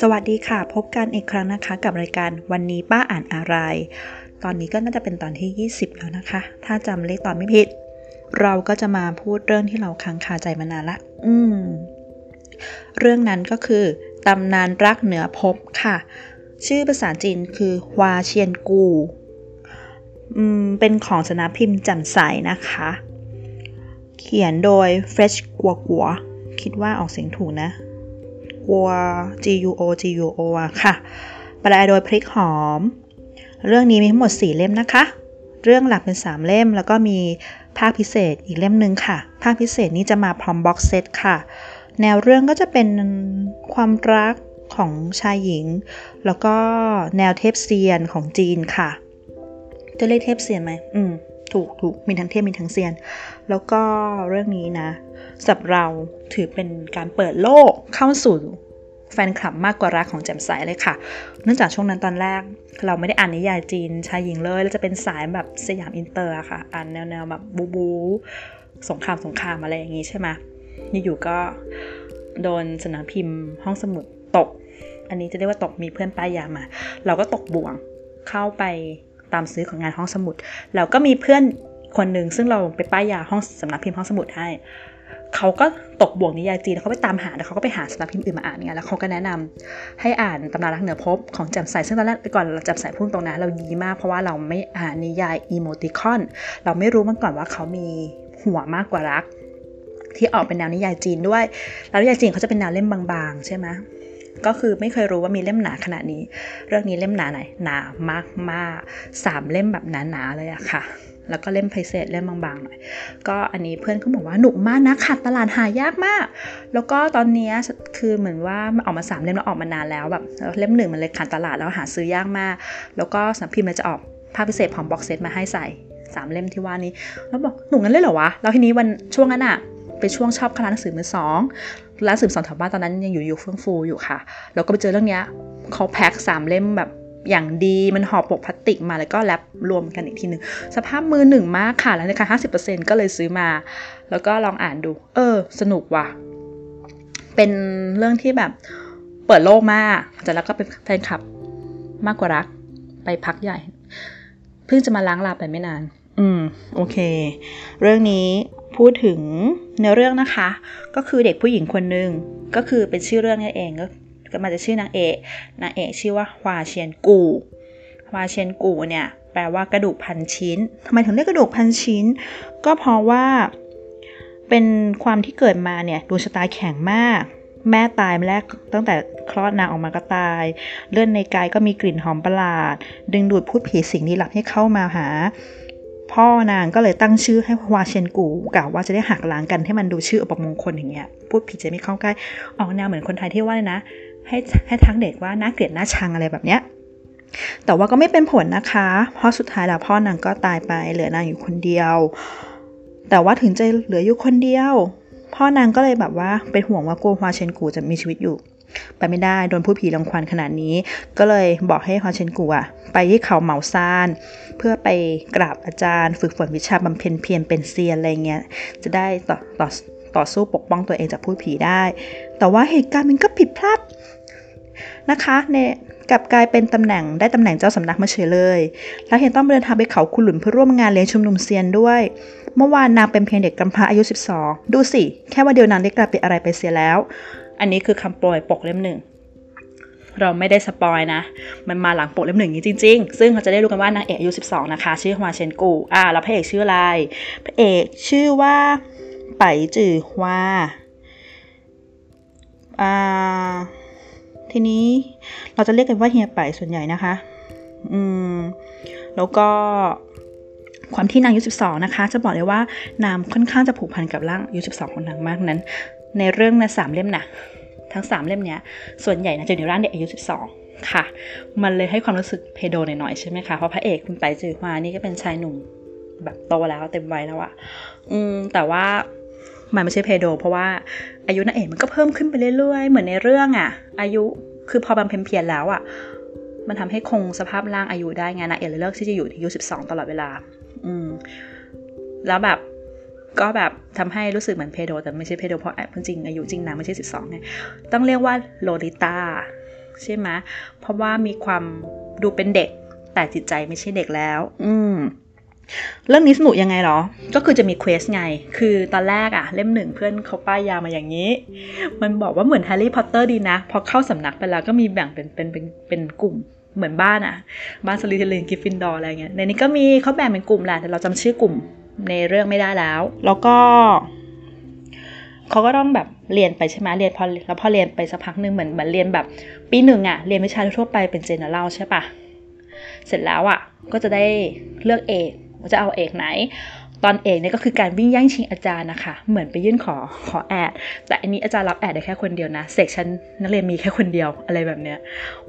สวัสดีค่ะ พบกันอีกครั้งนะคะ กับรายการวันนี้ป้าอ่านอะไร ตอนนี้ก็น่าจะเป็นตอนที่ 20 แล้วนะคะ ถ้าจำเลขตอนไม่ผิด เราก็จะมาพูดเรื่องที่เราค้างคาใจมานานละ อืม เรื่องนั้นก็คือตำนานรักเหนือภพค่ะ ชื่อภาษาจีนคือฮวาเชียนกูอืมเป็นของสนาพิมพ์จำใสนะคะ เขียนโดยเฟรชกัวกัวคิดว่าออกเสียงถูกนะ กัว G U O G U O อะค่ะ แปลโดยพริกหอม เรื่องนี้มีทั้งหมด 4 เล่มนะคะ เรื่องหลักเป็น 3 เล่ม แล้วก็มีภาคพิเศษอีกเล่มหนึ่งค่ะ ภาคพิเศษนี้จะมาพร้อมบ็อกเซตค่ะ แนวเรื่องก็จะเป็นความรักของชายหญิง แล้วก็แนวเทพเซียนของจีนค่ะ จะเรียกเทพเซียนไหม อืม ถูกถูกมีทั้งเทพมีทั้งเซียน แล้วก็เรื่องนี้นะสำหรับเราถือเป็นการเปิดโลกเข้าสู่ แฟนคลับมากกว่ารักของแจ่มใสเลยค่ะ เนื่องจากช่วงนั้นตอนแรก เราไม่ได้อ่านนิยายจีนชายหญิงเลยแล้วจะเป็นสายแบบสยามอินเตอร์อะค่ะ อ่านแนวๆแบบบู๊บู๊สงครามสงครามอะไรอย่างงี้ใช่ไหมอยู่ๆก็โดนสำนักพิมพ์ห้องสมุดตก อันนี้จะเรียกว่าตกมีเพื่อนป้ายยามา เราก็ตกบ่วงเข้าไปตามซื้อของงานห้องสมุด แล้วก็มีเพื่อนคนหนึ่งซึ่งเราไปป้ายยาห้องสำนักพิมพ์ห้องสมุดให้ เขาก็ตกบ่วงนิยายจีนเขาไปตามหาแล้วเขาก็ไปหาสำนักพิมพ์อื่นมาอ่านเนี่ยแล้วเขาก็แนะนำให้อ่านตำรารักเหนือภพของแจ่มใสซึ่งตอนแรกก่อนเราแจ่มใสพูดตรงนะเรายีมากเพราะว่าเราไม่อ่านนิยายอีโมติคอนเราไม่รู้มาก่อนว่าเขามีหัวมากกว่ารัก ที่ออกเป็นแนวนิยายจีนด้วยแล้วนิยายจีนเขาจะเป็นแนวเล่มบางๆ ใช่ไหมก็คือไม่เคยรู้ว่ามีเล่มหนาขนาดนี้ เรื่องนี้เล่มหนาไหนหนามากมากสามเล่มแบบหนาๆเลยอะค่ะ แล้วก็เล่มไพเศษเล่มบางๆหน่อย ก็อันนี้เพื่อนเขาบอกว่าหนุกมากนะขาดตลาดหายากมาก แล้วก็ตอนนี้คือเหมือนว่าออกมาสามเล่มแล้วออกมานานแล้วแบบเล่มหนึ่งมันเลยขาดตลาดแล้วหาซื้อยากมาก แล้วก็สัมพิมพ์มันจะออกภาพพิเศษพร้อมบ็อกเซตมาให้ใส่สามเล่มที่ว่านี้ แล้วบอกหนุกงั้นเลยเหรอวะ แล้วทีนี้วันช่วงนั้นอะเป็นช่วงชอบคลาหนังสือมือสองร้านสืบสอนแถวบ้านตอนนั้นยังอยู่ยู่เฟื่องฟูอยู่ค่ะ แล้วก็ไปเจอเรื่องเนี้ยเขาแพ็คสามเล่มแบบ อย่างดีมันห่อปกพลาสติกมาแล้วก็แรปรวมกันอีกทีหนึ่งสภาพมือหนึ่งมากค่ะ แล้วในะคะห้าสิบเปอร์เซ็นก็เลยซื้อมา แล้วก็ลองอ่านดู เออ สนุกว่ะ เป็นเรื่องที่แบบเปิดโลกมากแต่แล้วก็เป็นแฟนคลับมากกว่ารัก ไปพักใหญ่ เพิ่งจะมาล้างลาไปไม่นาน อืม โอเค เรื่องนี้พูดถึงเนื้อเรื่องนะคะ ก็คือเด็กผู้หญิงคนหนึ่งก็คือเป็นชื่อเรื่องนี่เองก็ ก็มาจะชื่อนางเอกนางเอกชื่อว่าฮวาเชียนกูฮวาเชียนกูเนี่ยแปลว่ากระดูกพันชิ้นทำไมถึงเรียกกระดูกพันชิ้น ก็เพราะว่าเป็นความที่เกิดมาเนี่ยดวงชะตาแข็งมาก แม่ตายมาแรกตั้งแต่คลอดนางออกมาก็ตาย เลือดในกายก็มีกลิ่นหอมประหลาด ดึงดูดพูดผีสิงลี้ลับให้เข้ามาหา พ่อนางก็เลยตั้งชื่อให้วาเชนกูกล่าวว่าจะได้หักล้างกันให้มันดูชื่ออุปมงคลอย่างเงี้ยพูดผิดจะไม่เข้าใกล้ออกแนวเหมือนคนไทยที่ว่าเลยนะ ให้ให้ทั้งเด็กว่าน่าเกลียดน่าชังอะไรแบบเนี้ยแต่ว่าก็ไม่เป็นผลนะคะ เพราะสุดท้ายแล้วพ่อนางก็ตายไปเหลือนางอยู่คนเดียว แต่ว่าถึงจะเหลืออยู่คนเดียว พ่อนางก็เลยแบบว่าเป็นห่วงว่าโกฮวาเชนกูจะมีชีวิตอยู่ ไปไม่ได้โดนผู้ผีรังควานขนาดนี้ ก็เลยบอกให้ฮวาเชนกูอะไปที่เขาเหมาซาน เพื่อไปกราบอาจารย์ ฝึกฝนวิชาบำเพ็ญเพียรเป็นเซียนอะไรเงี้ยจะได้ต่อต่อต่อสู้ปกป้องตัวเองจากผู้ผีได้ แต่ว่าเหตุการณ์มันก็ผิดพลาดนะคะเนี่ยกลับกลายเป็นตำแหน่งได้ตำแหน่งเจ้าสำนักมาเฉยเลย แล้วเห็นต้องเดินทางไปเขาคุหลุนเพื่อร่วมงานเลี้ยงชุมนุมเซียนด้วย เมื่อวานนางเป็นเพียงเด็กกำพร้าอายุ 12 ดูสิ แค่ว่าเดียวนางได้กลายเป็นอะไรไปเสียแล้ว อันนี้คือคำโปรยปกเล่มหนึ่ง เราไม่ได้สปอยนะ มันมาหลังปกเล่มหนึ่งนี้จริง ๆ ซึ่งเราจะได้รู้กันว่านางเอกอายุ 12 นะคะ ชื่อฮวาเชนกู อ่า แล้วพระเอกชื่ออะไร พระเอกชื่อว่า ไปจือฮวา อ่าทีนี้เราจะเรียกกันว่าเฮียไปส่วนใหญ่นะคะ อืม แล้วก็ความที่นางยุสิบสองนะคะ จะบอกเลยว่านางค่อนข้างจะผูกพันกับร่างยุสิบสองของนางมากนั้น ในเรื่องนสามเล่มนะทั้งสามเล่มเนี้ย ส่วนใหญ่นะจะอยู่ในร่างเด็กอายุสิบสองค่ะ มันเลยให้ความรู้สึกเพโดหน่อยๆใช่ไหมคะ เพราะพระเอกคุณไปจือมานี่ก็เป็นชายหนุ่มแบบโตแล้วเต็มวัยแล้วอะอืมแต่ว่า มันไม่ใช่เพโดเพราะว่าอายุนางเอกมันก็เพิ่มขึ้นไปเรื่อยๆ เหมือนในเรื่องอะอายุคือพอบำเพ็ญเพียรแล้วอะมันทำให้คงสภาพร่างอายุได้ไงนางเอกเลยเลือกที่จะอยู่ที่อายุสิบสองตลอดเวลา อืม แล้วแบบก็แบบทำให้รู้สึกเหมือนเพโดแต่ไม่ใช่เพโดเพราะแอบจริงอายุจริงนางไม่ใช่สิบสองไงต้องเรียกว่าโลลิตาใช่ไหมเพราะว่ามีความดูเป็นเด็กแต่จิตใจไม่ใช่เด็กแล้ว อืม เรื่องนี้สนุกยังไงหรอ ก็คือจะมีเควสไง คือตอนแรกอะเล่มหนึ่งเพื่อนเขาป้ายยามาอย่างนี้ มันบอกว่าเหมือนแฮร์รี่พอตเตอร์ดีนะ พอเข้าสำนักไปแล้วก็มีแบ่งเป็นเป็นเป็นเป็นกลุ่มเหมือนบ้านอะบ้านสลิธีรินกริฟฟินดอร์อะไรเงี้ย ในนี้ก็มีเขาแบ่งเป็นกลุ่มแหละ แต่เราจำชื่อกลุ่มในเรื่องไม่ได้แล้ว แล้วก็เขาก็ต้องแบบเรียนไปใช่ไหมเรียนพอแล้วพอเรียนไปสักพักหนึ่งเหมือนเหมือนเรียนแบบ ปีหนึ่งอะเรียนวิชาทั่วไปเป็น general ใช่ปะเสร็จแล้วอะก็จะได้เลือกเอก ว่าจะเอาเอกไหน ตอนเอกเนี่ยก็คือการวิ่งแย่งชิงอาจารย์นะคะ เหมือนไปยื่นขอขอ add แต่อันนี้อาจารย์รับ add ได้แค่คนเดียวนะ section นักเรียนมีแค่คนเดียวอะไรแบบเนี้ย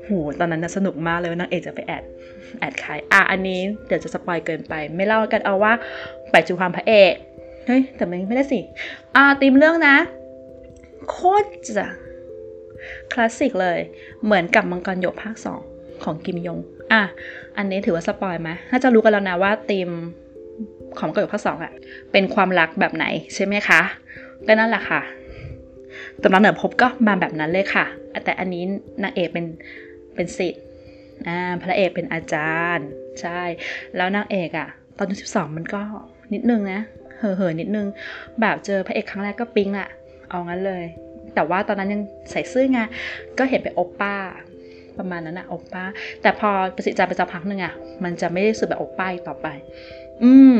โหตอนนั้นนะสนุกมากเลยว่านางเอกจะไป add add ใครอะอันนี้เดี๋ยวจะ spoil เกินไป ไม่เล่ากันเอาว่าไปจูความพระเอกเฮ้ยแต่มันไม่ได้สิอ่าตีมเรื่องนะโคตรจะคลาสสิกเลย เหมือนกับมังกรหยกภาคสองของกิมย้ง อะ อันนี้ถือว่าสปอยไหมน่าจะรู้กันแล้วนะว่าธีมของกรหยกภาคสองอะเป็นความรักแบบไหนใช่ไหมคะ ก็นั่นแหละค่ะตำนานเหนือพบก็มาแบบนั้นเลยค่ะ แต่อันนี้นางเอกเป็นเป็นศิษย์อ่าพระเอกเป็นอาจารย์ ใช่ แล้วนางเอกอะตอนที่สิบสองมันก็นิดนึงนะเห่อๆนิดนึง แบบเจอพระเอกครั้งแรกก็ปิ๊งอะเอางั้นเลย แต่ว่าตอนนั้นยังใส่เสื้อไงก็เห็นไปโอป้า ประมาณนั้นอะโอป้า แต่พอประสิทธิ์ใจไปสักพักหนึ่งอะมันจะไม่ได้สึกแบบโอป้าต่อไป อืม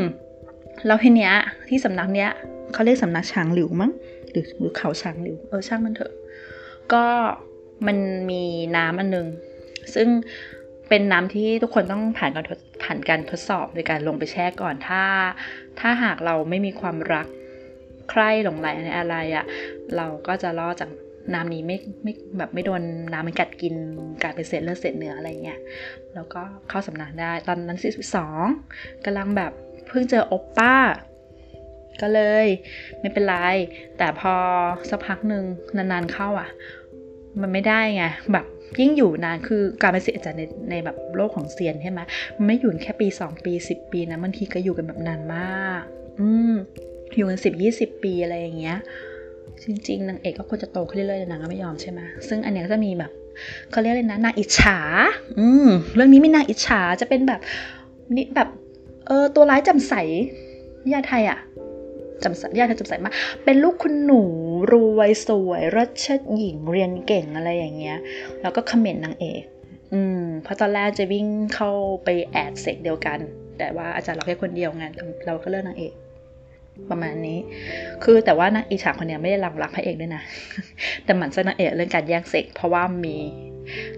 แล้วทีเนี้ย ที่สำนักเนี้ยเขาเรียกสำนักช้างหลิวมั้งหรือหรือเขาช้างหลิวเออช่างมันเถอะ ก็มันมีน้ำอันนึง ซึ่งเป็นน้ำที่ทุกคนต้องผ่านการทดผ่านการทดสอบโดยการลงไปแช่ก่อนถ้า ถ้าหากเราไม่มีความรักใคร่หลงไหลในอะไรอะ่ะ เราก็จะรอดจาก น้ำนี้ไม่ไม่แบบไม่โดนน้ำมันกัดกินกลายเป็นเศษเลือดเศษเนื้ออะไรเงี้ยแล้วก็เข้าสำนักได้ตอนนั้นสิบสองกำลังแบบเพิ่งเจอโอปป้า ก็เลย ไม่เป็นไร แต่พอสักพักหนึ่งนานๆเข้าอะ มันไม่ได้ไงแบบยิ่งอยู่นานคือการเป็นศิษย์อาจารย์ในในแบบโลกของเซียนใช่ไหมมันไม่อยู่แค่ปี 2 ปี 10 ปีนะบางทีก็อยู่กันแบบนานมาก อืมอยู่กันสิบยี่สิบปีอะไรอย่างเงี้ย จริงๆนางเอกก็ควรจะโตขึ้นเรื่อยๆแต่นางก็ไม่ยอมใช่ไหมซึ่งอันเนี้ยก็จะมีแบบเขาเรียกเลยนะนางอิจฉา อืมเรื่องนี้มีนางอิจฉาจะเป็นแบบนี่แบบเออตัวร้ายจำใสยาไทยอะจำใสยาไทยจำใสมากเป็นลูกคุณหนูรวยสวยรัชหญิงเรียนเก่งอะไรอย่างเงี้ย แล้วก็คอมเมนต์นางเอกอืมเพราะตอนแรกจะวิ่งเข้าไปแอดเสกเดียวกัน แต่ว่าอาจารย์เราแค่คนเดียวไงเราก็เลือกนางเอก ประมาณนี้ คือแต่ว่านางอีฉาคนนี้ไม่ได้รังรักพระเอกด้วยนะ แต่หมันไส้นางเอกเรื่องการแย่งเซ็กเพราะว่ามี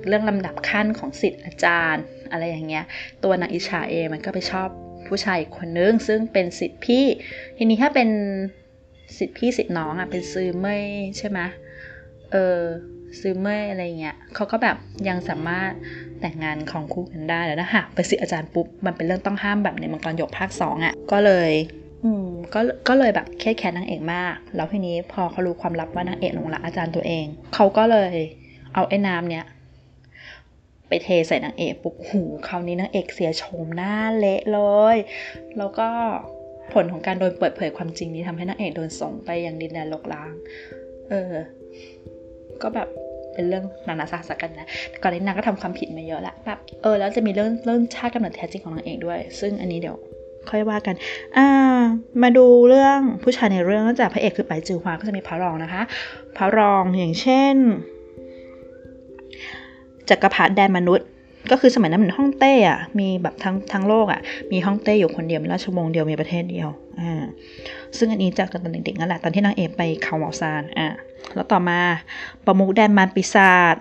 เรื่องลำดับขั้นของสิทธิ์อาจารย์ อะไรอย่างเงี้ย ตัวนางอิชาเองมันก็ไปชอบผู้ชายคนนึง ซึ่งเป็นสิทธิ์พี่ ทีนี้ถ้าเป็นสิทธิ์พี่สิทธิ์น้องอะเป็นซื้อไม่ใช่ไหมเออซื้อไม่อะไรเงี้ยเขาก็แบบยังสามารถแต่งงานของคู่กันได้แล้วนะหากไปสิทธิ์อาจารย์ปุ๊บ มันเป็นเรื่องต้องห้ามแบบในมังกรหยกภาคสองอะ ก็เลย อืมก็ก็เลยแบบแค่แค้นนางเอกมาก แล้วทีนี้พอเขารู้ความลับว่านางเอกหลงรักอาจารย์ตัวเอง เขาก็เลยเอาไอ้น้ำเนี้ยไปเทใส่นางเอกปุ๊บหูคราวนี้นางเอกเสียโฉมหน้าเละเลย แล้วก็ผลของการโดนเปิดเผยความจริงนี้ทำให้นางเอกโดนส่งไปยังดินแดนลกล้าง เออ ก็แบบเป็นเรื่องนานาสาสกันนะก่อนนี้นางก็ทำความผิดมาเยอะละแบบเออแล้วจะมีเรื่องเรื่องชาติกำเนิดแท้จริงของนางเอกด้วย ซึ่งอันนี้เดี๋ยว ค่อยว่ากัน อ่า มาดูเรื่องผู้ชายในเรื่องนอกจากพระเอกคือไปจือฮวาก็จะมีพระรองนะคะ พระรองอย่างเช่นจักรพรรดิแดนมนุษย์ ก็คือสมัยนั้นเหมือนฮ่องเต้อะมีแบบทั้งทั้งโลกอะมีฮ่องเต้อยู่คนเดียวมีราชวงศ์เดียวมีประเทศเดียว อ่า ซึ่งอันนี้จากตอนเด็กๆนั่นแหละตอนที่นางเอกไปเขาหมาซาน อ่า แล้วต่อมาประมุกแดนมารปีศาจ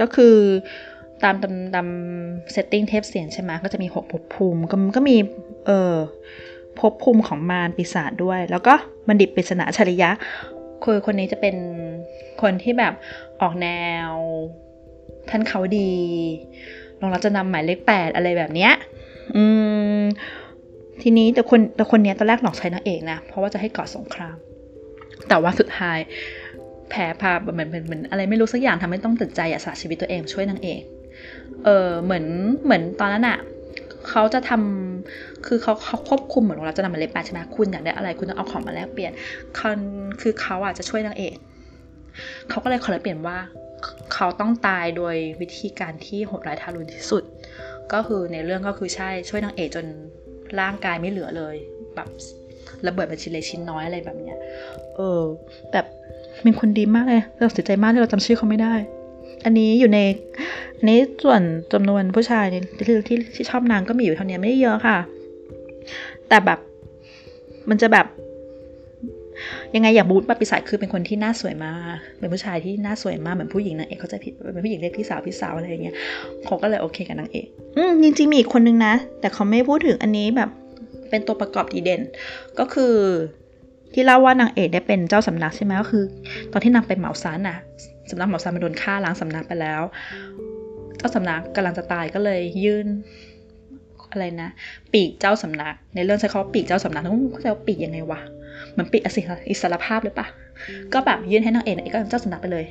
ก็คือตามตามตามเซตติ้งเทพเสียงใช่ไหมก็จะมีหกภพภูมิก็ก็มี เออภพภูมิของมารปีศาจด้วย แล้วก็บัณฑิตปริศนาอัจฉริยะ คือคนนี้จะเป็นคนที่แบบออกแนว ท่านเขาดีลงรัจะนำหมายเลขแปดอะไรแบบเนี้ยอืมทีนี้แต่คนแต่คนนี้ตอนแรกหลอกใช้นางเอกนะ เพราะว่าจะให้ก่อสงคราม แต่ว่าสุดท้ายแพ้พาเหมือนเหมือนเหมือนอะไรไม่รู้สักอย่างทำให้ต้องตัดใจอะสละชีวิตตัวเองช่วยนางเอก เออเหมือนเหมือนตอนนั้นอะ เขาจะทำคือเขาเขาควบคุมเหมือนเราจะนำมาเล็บแปดใช่ไหมคุณอยากได้อะไรคุณต้องเอาของมาแลกเปลี่ยนคนคือเขาอะจะช่วยนางเอกเขาก็เลยขอแลกเปลี่ยนว่าเขาต้องตายโดยวิธีการที่โหดร้ายทารุณที่สุด ก็คือในเรื่องก็คือใช่ช่วยนางเอกจนร่างกายไม่เหลือเลยแบบระเบิดเป็นชิ้นเล็กชิ้นน้อยอะไรแบบเนี้ย เออ แบบเป็นคนดีมากเลยเราเสียใจมากที่เราจำชื่อเขาไม่ได้ อันนี้อยู่ในอันนี้ส่วนจำนวนผู้ชายที่ที่ที่ชอบนางก็มีอยู่เท่านี้ไม่ได้เยอะค่ะ แต่แบบมันจะแบบ ยังไงอย่างบูธปาปิสายคือเป็นคนที่หน้าสวยมากเป็นผู้ชายที่หน้าสวยมากเหมือนผู้หญิงนางเอกเขาจะผิดเป็นผู้หญิงเรียกพี่สาวพี่สาวอะไรอย่างเงี้ยเขาก็เลยโอเคกับนางเอก อืมจริงๆมีอีกคนนึงนะ แต่เขาไม่พูดถึงอันนี้แบบเป็นตัวประกอบดีเด่น ก็คือที่เล่าว่านางเอกได้เป็นเจ้าสำนักใช่ไหมก็คือ ตอนที่นางไปเหมาซานน่ะ สำนักหมาซามาโดนฆ่าล้างสำนักไปแล้ว เจ้าสำนักกำลังจะตายก็เลยยื่นอะไรนะ ปีกเจ้าสำนัก ในเรื่องใช้คำว่าปีกเจ้าสำนักต้องเข้าใจว่าปีกยังไงวะมือนปีกอิสรภาพหรือปะก็แบบยื่นให้นางเอกนางเอกก็เจ้าสำนักไปเลย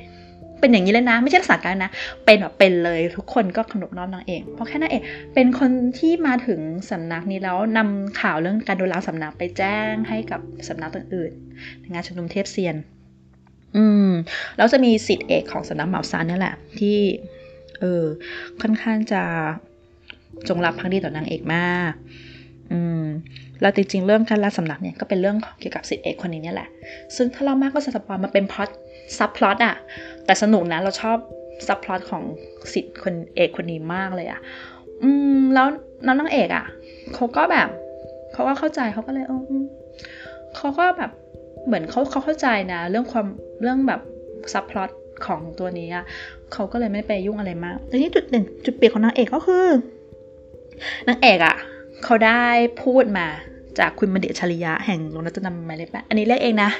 เป็นอย่างนี้เลยนะ ไม่ใช่รักษาการนะ เป็นแบบเป็นเลยทุกคนก็ขนบน้อมนางเอกเพราะแค่นางเอกเป็นคนที่มาถึงสำนักนี้แล้วนำข่าวเรื่องการโดนล้างสำนักไปแจ้งให้กับสำนักอื่นๆในงานชุมนุมเทพเซียน อืมแล้วจะมีสิทธิเอกของสำนักเหมาซานนี่แหละ ที่เออค่อนข้างจะจงรักภักดีต่อนางเอกมาก อืมแล้วจริงๆเรื่องการล่าสำนักเนี่ยก็เป็นเรื่องเกี่ยวกับสิทธิเอกคนนี้เนี่ยแหละ ซึ่งถ้าเรามากก็จะ spoil มาเป็นพล็อต subplot อะแต่สนุกนะเราชอบ subplot ของศิษย์คนเอกคนนี้มากเลยอะอืมแล้วน้องนางเอกอะเขาก็แบบเขาก็เข้าใจเขาก็เลยเออเขาก็แบบ เหมือนเขาเขาเข้าใจนะ เรื่องความเรื่องแบบ subplot ของตัวนี้อะเขาก็เลยไม่ไปยุ่งอะไรมากแต่ที่จุดเด่นจุดเปลี่ยนของนางเอกก็คือนางเอกอะเขาได้พูดมาจากคุณบัณฑิตชริยะแห่งโรงรัตนหมายเลขแปดอันนี้เรียกเองนะ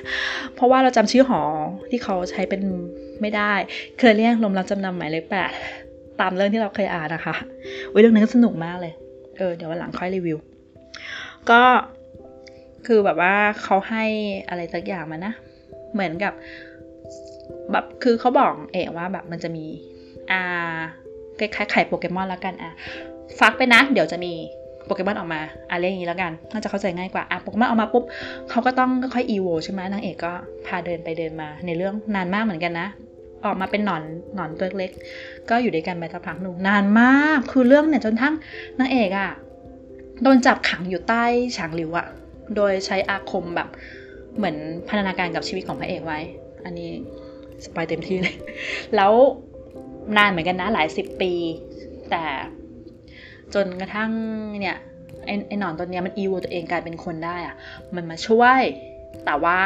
เพราะว่าเราจำชื่อหอที่เขาใช้เป็นไม่ได้ เคยเรียกลมรับจำนำหมายเลขแปดตามเรื่องที่เราเคยอ่านนะคะวิเรื่องนั้นก็สนุกมากเลย เออเดี๋ยววันหลังค่อยรีวิว ก็ คือแบบว่าเขาให้อะไรสักอย่างมานะ เหมือนกับแบบคือเขาบอกเองว่าแบบมันจะมีอ่าคล้ายๆไข่โปเกมอนแล้วกันอะฟักไปนะ เดี๋ยวจะมีโปเกมอนออกมาอะเรียกอย่างนี้แล้วกัน น่าจะเข้าใจง่ายกว่าอะโปเกมอนออกมาปุ๊บเขาก็ต้องค่อยอีโวใช่ไหมนางเอกก็พาเดินไปเดินมาในเรื่องนานมากเหมือนกันนะ ออกมาเป็นหนอนหนอนตัวเล็กก็อยู่ด้วยกันไปสักพักหนึ่งนานมาก คือเรื่องเนี่ยจนทั้งนางเอกอะ่ะโดนจับขังอยู่ใต้ฉางหลิวอะ โดยใช้อาคมแบบเหมือนพันธนาการกับชีวิตของพระเอกไว้ อันนี้สปายเต็มที่เลย แล้วนานเหมือนกันนะหลายสิบปี แต่จนกระทั่งเนี่ยไอ้ไอ้หนอนตัวเนี้ยมันอีวตัวเองกลายเป็นคนได้อะมันมาช่วย แต่ว่า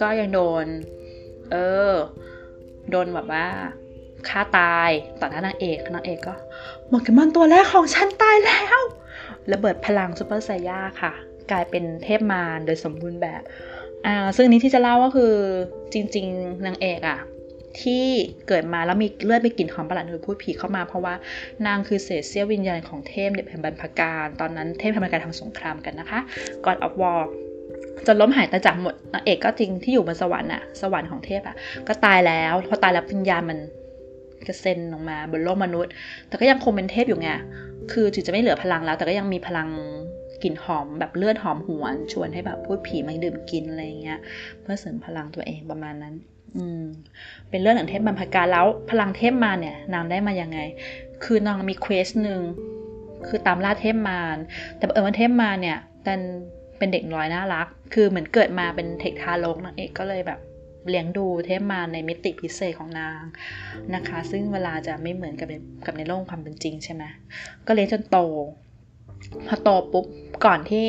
ก็ยังโดน เออ โดนแบบว่าฆ่าตายต่อหน้านางเอกนางเอกก็โปเกมอนตัวแรกของฉันตายแล้วระเบิดพลังซูเปอร์ไซย่าค่ะ กลายเป็นเทพมารโดยสมบูรณ์แบบอ่าซึ่งนี้ที่จะเล่าก็คือจริง ๆนางเอกอะที่เกิดมาแล้วมีเลือดมีกลิ่นหอมประหลาดหรือพูดผีเข้ามาเพราะว่านางคือเศษเสี้ยววิญญาณของเทพเด็กแห่งบรรพการ ตอนนั้นเทพทำการทำสงครามกันนะคะ God of War จนล้มหายตายจากหมดนางเอกก็จริงที่อยู่บนสวรรค์อะสวรรค์ของเทพอะก็ตายแล้วพอตายแล้ววิญญาณมันกระเซ็นลงมาบนโลกมนุษย์ แต่ก็ยังคงเป็นเทพอยู่ไงคือถึงจะไม่เหลือพลังแล้ว แต่ก็ยังมีพลัง กลิ่นหอมแบบเลือดหอมหวน ชวนให้แบบภูตผีมาดื่มกินอะไรเงี้ย เพื่อเสริมพลังตัวเองประมาณนั้น อืม เป็นเรื่องของเทพบรรพกาลแล้วพลังเทพมารเนี่ยนางได้มายังไง คือนางมี quest หนึ่งคือตามล่าเทพมารแต่เออวันเทพมารเนี่ยดันเป็นเด็กน้อยน่ารัก คือเหมือนเกิดมาเป็นเด็กทารกนางเอกก็เลยแบบเลี้ยงดูเทพมารในมิติพิเศษของนางนะคะ ซึ่งเวลาจะไม่เหมือนกับกับในโลกความเป็นจริงใช่ไหมก็เลี้ยงจนโต พอโตปุ๊บก่อนที่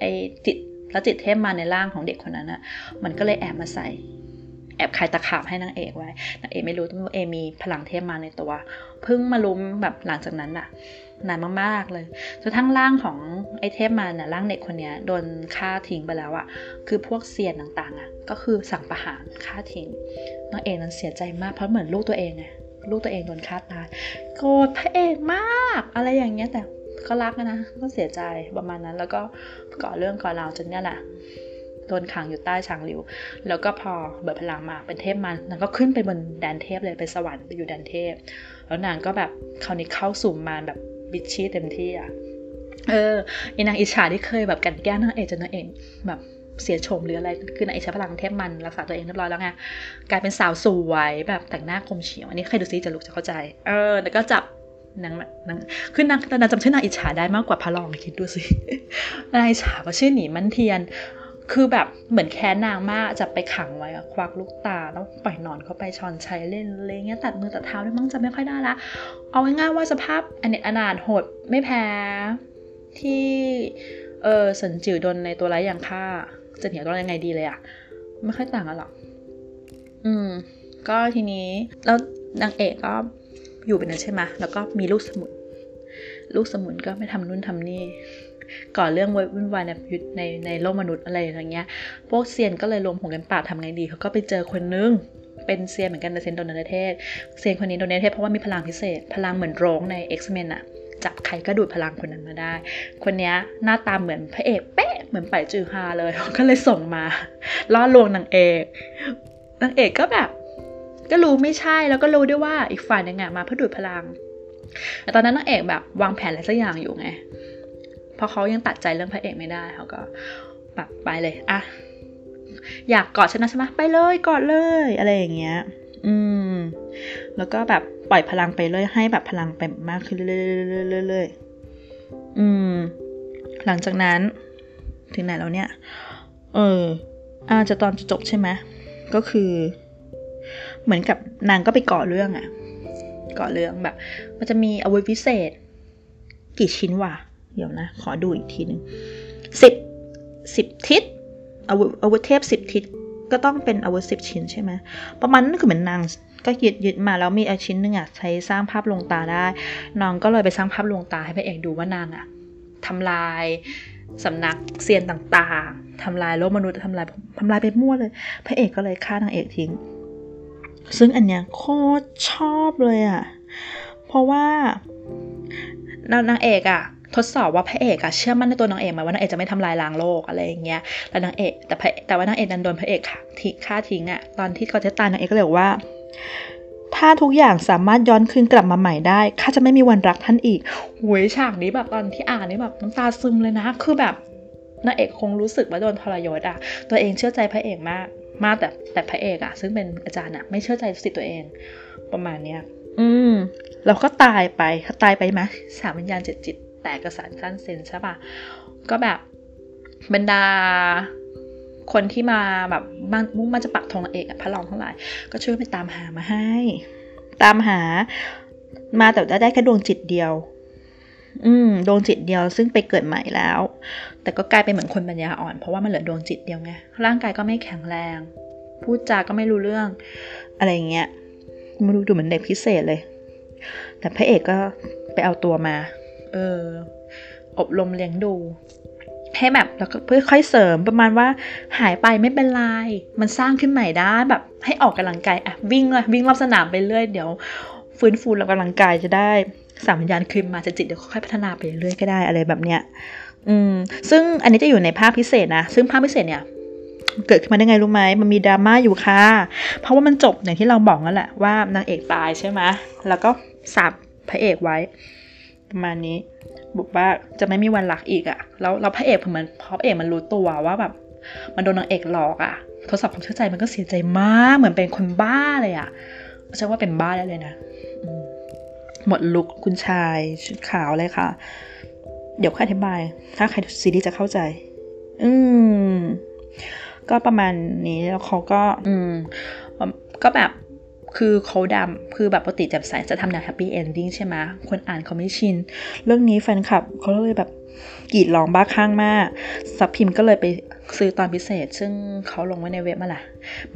ไอจิตแล้วจิตเทพมาในร่างของเด็กคนนั้นอะมันก็เลยแอบมาใส่ แอบคายตะขาบให้นางเอกไว้นางเอกไม่รู้ตัวเอมีพลังเทพมาในตัวเพิ่งมาลุ้มแบบหลังจากนั้นอะนานมากๆเลยจนทั้งร่างของไอเทพมาเนี่ยร่างเด็กคนนี้โดนฆ่าทิ้งไปแล้วอะคือพวกเซียนต่างๆอะก็คือสั่งประหารฆ่าทิ้งนางเอกนั้นเสียใจมากเพราะเหมือนลูกตัวเองไงลูกตัวเองโดนฆ่าตายโกรธพระเอกมาก อะไรอย่างเงี้ยแต่ ก็รักนะ ก็เสียใจประมาณนั้น แล้วก็ก่อเรื่องก่อราวจนเนี่ยแหละโดนขังอยู่ใต้ช้างหลิว แล้วก็พอเบิดพลังมาเป็นเทพมันนางก็ขึ้นไปบนแดนเทพเลยไปสวรรค์ไปอยู่แดนเทพ แล้วนางก็แบบคราวนี้เข้าสู่มารแบบบิชชี่เต็มที่อะ เออไอนางอิจฉาที่เคยแบบกันแก้นางเอกจนนางเอกแบบเสียโฉมหรืออะไรคือนางเอกใช้พลังเทพมันรักษาตัวเองเรียบร้อยแล้วไงกลายเป็นสาวสวยแบบแต่งหน้าคมเฉียวอันนี้ใครดูซิจะรู้จะเข้าใจ เออแล้วก็จับ นางนางคือนางแต่นางจำชื่อนางอิจฉาได้มากกว่าพระรองคิดดูสินางอิจฉาก็ชื่อหนีมันเทียน คือแบบเหมือนแค้นนางมากจะไปขังไว้ควักลูกตาแล้วปล่อยนอนเข้าไปชอนชัยเล่นอะไรเงี้ยตัดมือตัดเท้าด้วยมั้งจะไม่ค่อยได้ละ เอาง่ายๆว่าสภาพอเนตอนาถโหดไม่แพ้ที่เออสันจิ๋วโดนในตัวร้ายอย่างฆ่าจะเหนียวต้องยังไงดีเลยอะไม่ค่อยต่างกันหรอก อืม ก็ทีนี้แล้วนางเอกก็ อยู่เป็นนั้นใช่ไหมแล้วก็มีลูกสมุน ลูกสมุนก็ไม่ทำนู่นทำนี่ก่อเรื่องวุ่นวายในในในโลกมนุษย์อะไรอย่างเงี้ย พวกเซียนก็เลยรวมหัวกันปราบทำไงดีเขาก็ไปเจอคนนึง เป็นเซียนเหมือนกันแต่เซียนโดนเทศ เซียนคนนี้โดนเทศเพราะว่ามีพลังพิเศษ พลังเหมือนโรงใน X-Men อะจับใครก็ดูดพลังคนนั้นมาได้ คนนี้หน้าตาเหมือนพระเอกเป๊ะ เหมือนไปจือฮาเลย ก็เลยส่งมาล่อลวงนางเอก นางเอกก็แบบ ก็รู้ไม่ใช่แล้วก็รู้ด้วยว่าอีกฝ่ายนึงอะมาเพื่อดูดพลังแต่ตอนนั้นนางเอกแบบวางแผนอะไรสักอย่างอยู่ไงเพราะเขายังตัดใจเรื่องพระเอกไม่ได้เขาก็แบบไปเลยอะอยากกอดฉันนะใช่ไหมไปเลยกอดเลยอะไรอย่างเงี้ย อืม แล้วก็แบบปล่อยพลังไปเลยให้แบบพลังไปมากขึ้นเรื่อยๆอืม หลังจากนั้น ถึงไหนแล้วเนี่ย เอออาจจะตอนจะจบใช่ไหมก็คือ เหมือนกับนางก็ไปกาะเรื่องอะกาะเรื่องแบบ มันจะมีอาวุธพิเศษ กี่ชิ้นวะเดี๋ยวนะ ขอดูอีกทีหนึ่งสิบสิบทิศอาวุธอาวุธเทพสิบทิศก็ต้องเป็นอาวุธสิบชิ้นใช่ไหมประมาณนั้นคือเหมือนนางก็ยึดยึดมาแล้วมีอาชิ้นหนึ่งอะใช้สร้างภาพลวงตาได้น้องก็เลยไปสร้างภาพลวงตาให้พระเอกดูว่านางอะทำลายสำนักเซียนต่างๆทำลายโลกมนุษย์ทำลายทำลายไปมั่วเลย พระเอกก็เลยฆ่านางเอกทิ้ง ซึ่งอันเนี้ยโคตรชอบเลยอะ เพราะว่านางเอกอะทดสอบว่าพระเอกอะเชื่อมั่นในตัวนางเอกไหมว่านางเอกจะไม่ทำลายล้างโลกอะไรอย่างเงี้ย แล้วนางเอกแต่แต่ว่านางเอกดันโดนพระเอกทิ้งฆ่าทิ้งอะตอนที่เขาจะตายนางเอกก็เลยว่า ถ้าทุกอย่างสามารถย้อนคืนกลับมาใหม่ได้ข้าจะไม่มีวันรักท่านอีกหวยฉากนี้แบบตอนที่อ่านนี่แบบน้ำตาซึมเลยนะ คือแบบนางเอกคงรู้สึกว่าโดนทรยศอะตัวเองเชื่อใจพระเอกมาก มากแต่แต่พระเอกอะซึ่งเป็นอาจารย์อะไม่เชื่อใจสิทธิ์ตัวเอง ประมาณเนี้ยอืมเราก็ตายไปตายไปไหมสามวิญญาณเจ็ดจิต แตกกระสานสั้นเซนใช่ปะก็แบบบรรดาคนที่มาแบบมุ่งมาจะปักธงเอกพระรองทั้งหลาย ก็ช่วยไปตามหามาให้ ตามหามาแต่ได้แค่ดวงจิตเดียว อืมดวงจิตเดียวซึ่งไปเกิดใหม่แล้ว แต่ก็กลายเป็นเหมือนคนปัญญาอ่อน เพราะว่ามันเหลือดวงจิตเดียวไง ร่างกายก็ไม่แข็งแรง พูดจาก็ไม่รู้เรื่อง อะไรเงี้ยมันดูเหมือนเด็กพิเศษเลย แต่พระเอกก็ไปเอาตัวมา เออ อบรมเลี้ยงดูให้แบบแล้วก็เพื่อค่อยเสริมประมาณว่าหายไปไม่เป็นไรมันสร้างขึ้นใหม่ได้แบบให้ออกกำลังกายอะวิ่งเลยวิ่งรอบสนามไปเรื่อยเดี๋ยว ฟื้นฟูแล้วกำลังกายจะได้สามวิญญาณคืนมาจะจิตเดี๋ยวค่อยพัฒนาไปเรื่อยก็ได้อะไรแบบเนี้ย อืมซึ่งอันนี้จะอยู่ในภาคพิเศษนะ ซึ่งภาคพิเศษเนี่ยเกิดขึ้นมาได้ไงรู้ไหม มันมีดราม่าอยู่ค่ะ เพราะว่ามันจบอย่างที่เราบอกนั่นแหละว่านางเอกตายใช่ไหมแล้วก็สาบพระเอกไว้ ประมาณนี้ บอกว่าจะไม่มีวันรักอีกอะแล้วเราพระเอกเหมือนพระเอกมันรู้ตัวว่าแบบ มันโดนนางเอกหลอกอะทดสอบความเชื่อใจมันก็เสียใจมาก เหมือนเป็นคนบ้าเลยอะใช่ว่าเป็นบ้าได้เลยนะ หมดลุกคุณชายชุดขาวเลยค่ะ เดี๋ยวค่อยอธิบาย ถ้าใครดูซีรีส์จะเข้าใจ อืม ก็ประมาณนี้แล้วเขาก็ อืม ก็แบบคือเขาดำคือแบบปกติแจ่มใสจะทำแนว happy ending ใช่ไหมคนอ่านเขาไม่ชิน เรื่องนี้แฟนคลับเขาเลยแบบกรีดร้องบ้าคลั่งมากสำนักพิมพ์ก็เลยไปซื้อตอนพิเศษ ซึ่งเขาลงไว้ในเว็บมาละ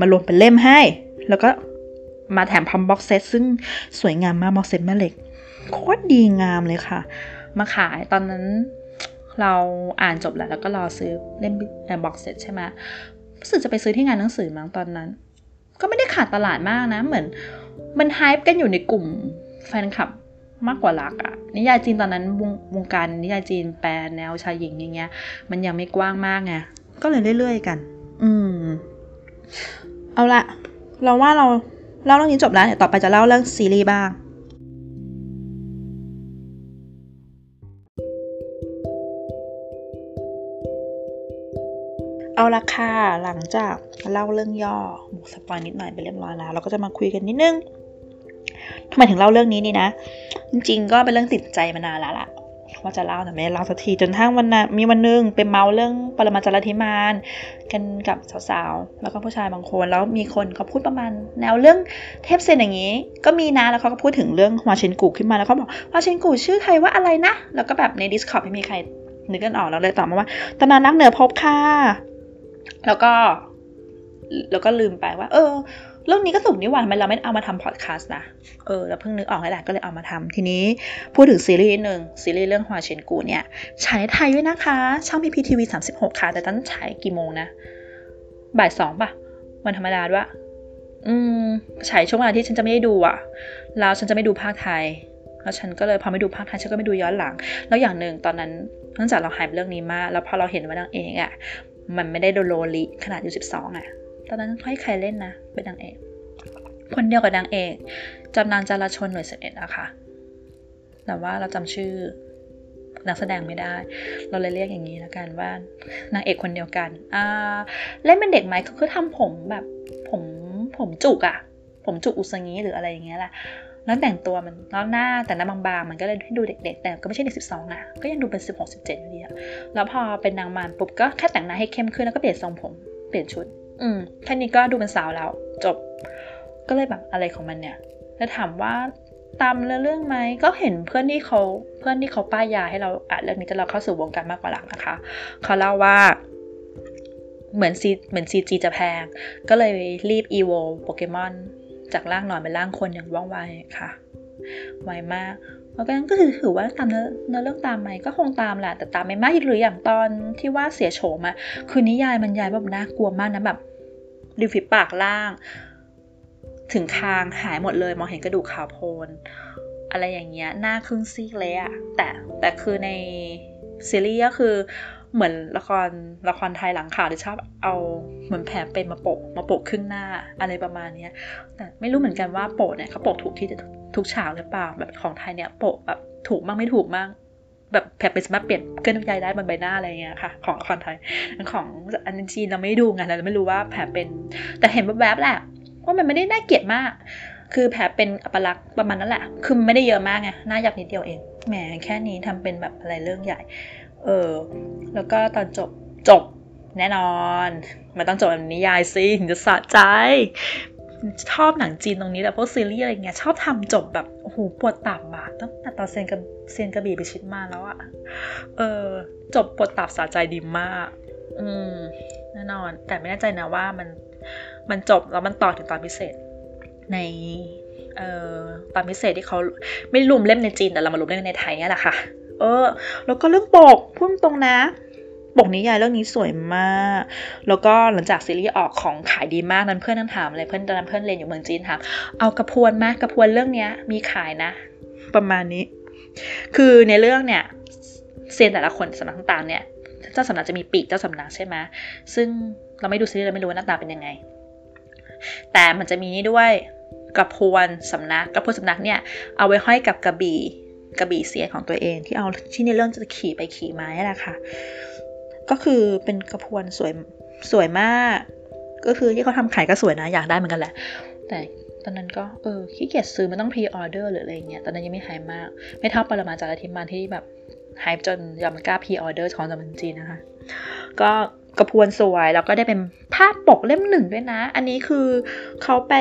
มาลงเป็นเล่มให้ แล้วก็มาแถมทำ box set ซึ่งสวยงามมาก box set แม่เหล็กโคตรดีงามเลยค่ะ มาขายตอนนั้นเราอ่านจบแล้วแล้วก็รอซื้อเล่ม box set ใช่ไหมรู้สึกจะไปซื้อที่งานหนังสือมั้งตอนนั้น ก็ไม่ได้ขาดตลาดมากนะ เหมือน มัน hype กันอยู่ในกลุ่มแฟนคลับมากกว่ารักอะนิยายจีนตอนนั้นวงวงการนิยายจีนแปลแนวชายหญิงอย่างเงี้ย มันยังไม่กว้างมากไงก็เลยเรื่อยๆกัน อืม เอาละเราว่าเราเล่าเรื่องนี้จบแล้วเนี่ยต่อไปจะเล่าเรื่องซีรีส์บ้าง เอาละค่ะหลังจากเล่าเรื่องย่อบุกสปอยนิดหน่อยไปเรียบร้อยแล้ว เราก็จะมาคุยกันนิดนึงทำไมถึงเล่าเรื่องนี้นี่นะ จริงๆ ก็เป็นเรื่องติดใจมานานแล้วล่ะว่าจะเล่าแต่ไม่เล่าสักทีจนทั้งวันนะมีวันนึงเป็นเมาเรื่องปรมาจารย์ธิมานกันกับสาวๆ แล้วก็ผู้ชายบางคน แล้วมีคนเขาพูดประมาณ แนวเรื่องเทพเซนอย่างนี้ ก็มีนะแล้วเขาก็พูดถึงเรื่องวาเชนกูขึ้นมาแล้วเขาบอกวาเชนกูชื่อใครว่าอะไรนะ แล้วก็แบบใน Discord ไม่มีใครนึกกันออกแล้วเลยตอบมาว่าตำนานนักเหนือพบค่ะ แล้วก็แล้วก็ลืมไปว่า เออ เรื่องนี้ก็สุกนี่หว่าทำไมเราไม่เอามาทำพอดแคสต์นะ เออแล้วเพิ่งนึกออกแหละก็เลยเอามาทำทีนี้พูดถึงซีรีส์หนึ่งซีรีส์เรื่องฮวาเชนกูเนี่ยฉายในไทยด้วยนะคะ ช่องพีพีทีวีสามสิบหกค่ะ แต่ตอนฉายกี่โมงนะ บ่ายสองป่ะ วันธรรมดาด้วยอืมฉายช่วงเวลาที่ฉันจะไม่ได้ดูอะ แล้วฉันจะไม่ดูภาคไทย แล้วฉันก็เลยพอไม่ดูภาคไทยฉันก็ไม่ดูย้อนหลัง แล้วอย่างหนึ่งตอนนั้นเนื่องจากเราหายเรื่องนี้มาก แล้วพอเราเห็นว่านางเอกอะ มันไม่ได้โดโลลิขนาดอยู่สิบสองอะตอนนั้นให้ใครเล่นนะ เป็นนางเอก คนเดียวกับนางเอกจำนางจารชนหน่วยสิบเอ็ดอะค่ะ แต่ว่าเราจำชื่อนักแสดงไม่ได้ เราเลยเรียกอย่างนี้แล้วกันว่านางเอกคนเดียวกันอ่าเล่นเป็นเด็กไหมเขาคือทำผมแบบผมผมจุกอะผมจุกอุสงี้หรืออะไรอย่างเงี้ยแหละ แล้วแต่งตัวมันแล้วหน้าแต่หน้าบางๆ มันก็เลยให้ดูเด็ก ๆ แต่ก็ไม่ใช่เด็กสิบสองอะก็ยังดูเป็นสิบหกสิบเจ็ดอยู่ดีอะแล้วพอเป็นนางมารปุ๊บก็แค่แต่งหน้าให้เข้มขึ้นแล้วก็เปลี่ยนทรงผมเปลี่ยนชุด อืมแค่นี้ก็ดูเป็นสาวแล้ว จบ ก็เลยแบบอะไรของมันเนี่ย แล้วถามว่าตามเรื่องไหมก็เห็นเพื่อนที่เขาเพื่อนที่เขาป้ายยาให้เราอ่านเรื่องนี้จะเราเข้าสู่วงการมากกว่าหลังนะคะเขาเล่าว่าเหมือนซีเหมือนซีจีจะแพง ก็เลยรีบอีโวโปเกมอน จากร่างนอนเป็นร่างคนอย่างว่องไวค่ะ ไวมากแล้วก็ก็ถือถือว่าตามเนื้อเรื่องตามไหมก็คงตามแหละแต่ตามไม่มากหรืออย่างตอนที่ว่าเสียโฉมอะคือนิยายมันยายแบบน่ากลัวมากนะแบบริมฝีปากล่าง ถึงคางหายหมดเลย มองเห็นกระดูกขาวโพลนอะไรอย่างเงี้ยหน้าครึ่งซีกเลยอะแต่แต่คือในซีรีส์ก็คือ เหมือนละครละครไทยหลังข่าวที่ชอบเอาเหมือนแผลเป็นมาโปะมาโปะครึ่งหน้าอะไรประมาณนี้แต่ไม่รู้เหมือนกันว่าโปะเนี่ยเขาโปะถูกที่ทุกฉากหรือเปล่าแบบของไทยเนี่ยโปะแบบถูกมั่งไม่ถูกมั่งแบบแผลเป็นสามารถเปลี่ยนเกินน้ำใจได้บนใบหน้าอะไรเงี้ยค่ะ ของละครไทยของอันจีนเราไม่ดูไงเราไม่รู้ว่าแผลเป็น แต่เห็นแวบๆแหละว่ามันไม่ได้น่าเกลียดมาก คือแผลเป็นอัปลักษณ์ประมาณนั้นแหละ คือไม่ได้เยอะมากไงหน้าหยับนิดเดียวเองแหมแค่นี้ทำเป็นแบบอะไรเรื่องใหญ่ เออ แล้วก็ตอนจบจบแน่นอน มันต้องจบแบบนิยายซิถึงจะสะใจ ชอบหนังจีนตรงนี้แต่พวกซีรีส์อะไรเงี้ยชอบทำจบแบบโอ้โหปวดตับอะตั้งแต่ตอนเซนกับเซนกระบี่ไปชิดมาแล้วอะเออ จบปวดตับสะใจดีมาก อืมแน่นอน แต่ไม่แน่ใจนะว่ามันมันจบแล้วมันต่อถึงตอนพิเศษ ในเอ่อตอนพิเศษที่เขาไม่รวมเล่มในจีนแต่เรามารวมเล่มในไทยนี่แหละค่ะ เออ แล้วก็เรื่องปกพูดตรงนะปกนิยายเรื่องนี้สวยมาก แล้วก็หลังจากซีรีส์ออกของขายดีมากนั้นเพื่อนนั่งถามเลยเพื่อนตอนนั้นเพื่อนเรียนอยู่เมืองจีนถามเอากระพวนมากระพวนเรื่องเนี้ยมีขายนะ ประมาณนี้ คือในเรื่องเนี่ยเซียนแต่ละคนสำนักต่างๆเนี่ยเจ้าสำนักจะมีปีกเจ้าสำนักใช่ไหมซึ่งเราไม่ดูซีรีส์เราไม่รู้ว่าหน้าตาเป็นยังไง แต่มันจะมีนี่ด้วยกระพวนสำนักกระพวนสำนักเนี่ยเอาไว้ห้อยกับกระบี่ กระบี่เสียของตัวเอง ที่เอาที่ในเรื่องจะขี่ไปขี่มานี่แหละค่ะ ก็คือเป็นกระพวนสวยสวยมาก ก็คือที่เขาทำขายก็สวยนะอยากได้เหมือนกันแหละ แต่ตอนนั้นก็เออขี้เกียจซื้อมันต้องพรีออเดอร์หรืออะไรเงี้ยตอนนั้นยังไม่หายมาก ไม่เท่าปรมาจารย์ทิมานที่แบบหายจนยอมกล้าพรีออเดอร์ของจำเป็นจีนนะคะ ก็กระพวนสวยแล้วก็ได้เป็นภาพปกเล่มหนึ่งด้วยนะ อันนี้คือเขาไป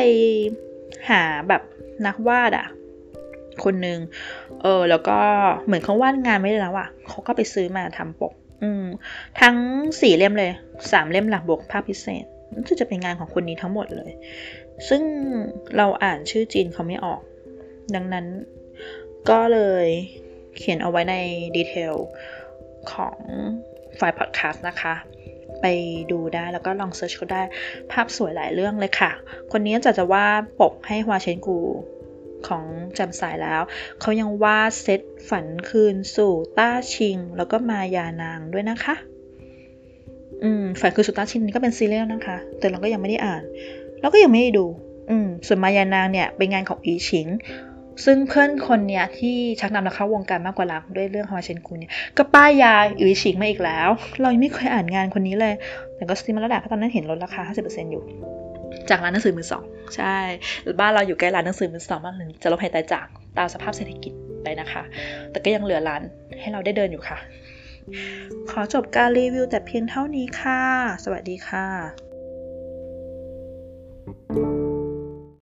หาแบบนักวาดอะ คนหนึ่งเออแล้วก็เหมือนเขาวาดงานไม่ได้แล้วอะเขาก็ไปซื้อมาทำปก อืมทั้งสี่เล่มเลยสามเล่มหลักบวกภาคพิเศษนี่จะเป็นงานของคนนี้ทั้งหมดเลย ซึ่งเราอ่านชื่อจีนเขาไม่ออก ดังนั้นก็เลยเขียนเอาไว้ใน detail ของไฟล์พอดแคสต์นะคะ ไปดูได้แล้วก็ลอง search เขาได้ภาพสวยหลายเรื่องเลยค่ะ คนนี้จะจะว่าปกให้ฮวาเชนกู ของแจ่มใสแล้ว เขายังวาดเซตฝันคืนสู่ต้าชิง แล้วก็มายานางด้วยนะคะอืมฝันคืนสู่ต้าชิงนี่ก็เป็นซีรีส์นะคะ แต่เราก็ยังไม่ได้อ่าน แล้วก็ยังไม่ได้ดู อืมส่วนมายานางเนี่ยเป็นงานของอีชิงซึ่งเพื่อนคนเนี้ยที่ชักนำเราเข้าวงการมากกว่ารักด้วยเรื่องฮาวาเชนกูเนี่ยก็ป้ายยาอือฉีกมาอีกแล้ว เรายังไม่เคยอ่านงานคนนี้เลย แต่ก็ซื้อมาแล้วแหละเพราะตอนนั้นเห็นลดราคา 50%อยู่ จากร้านหนังสือมือสองใช่บ้านเราอยู่ใกล้ร้านหนังสือมือสองมากเลยจะลบหายตายจากตามสภาพเศรษฐกิจไปนะคะ แต่ก็ยังเหลือร้านให้เราได้เดินอยู่ค่ะ ขอจบการรีวิวแต่เพียงเท่านี้ค่ะ สวัสดีค่ะ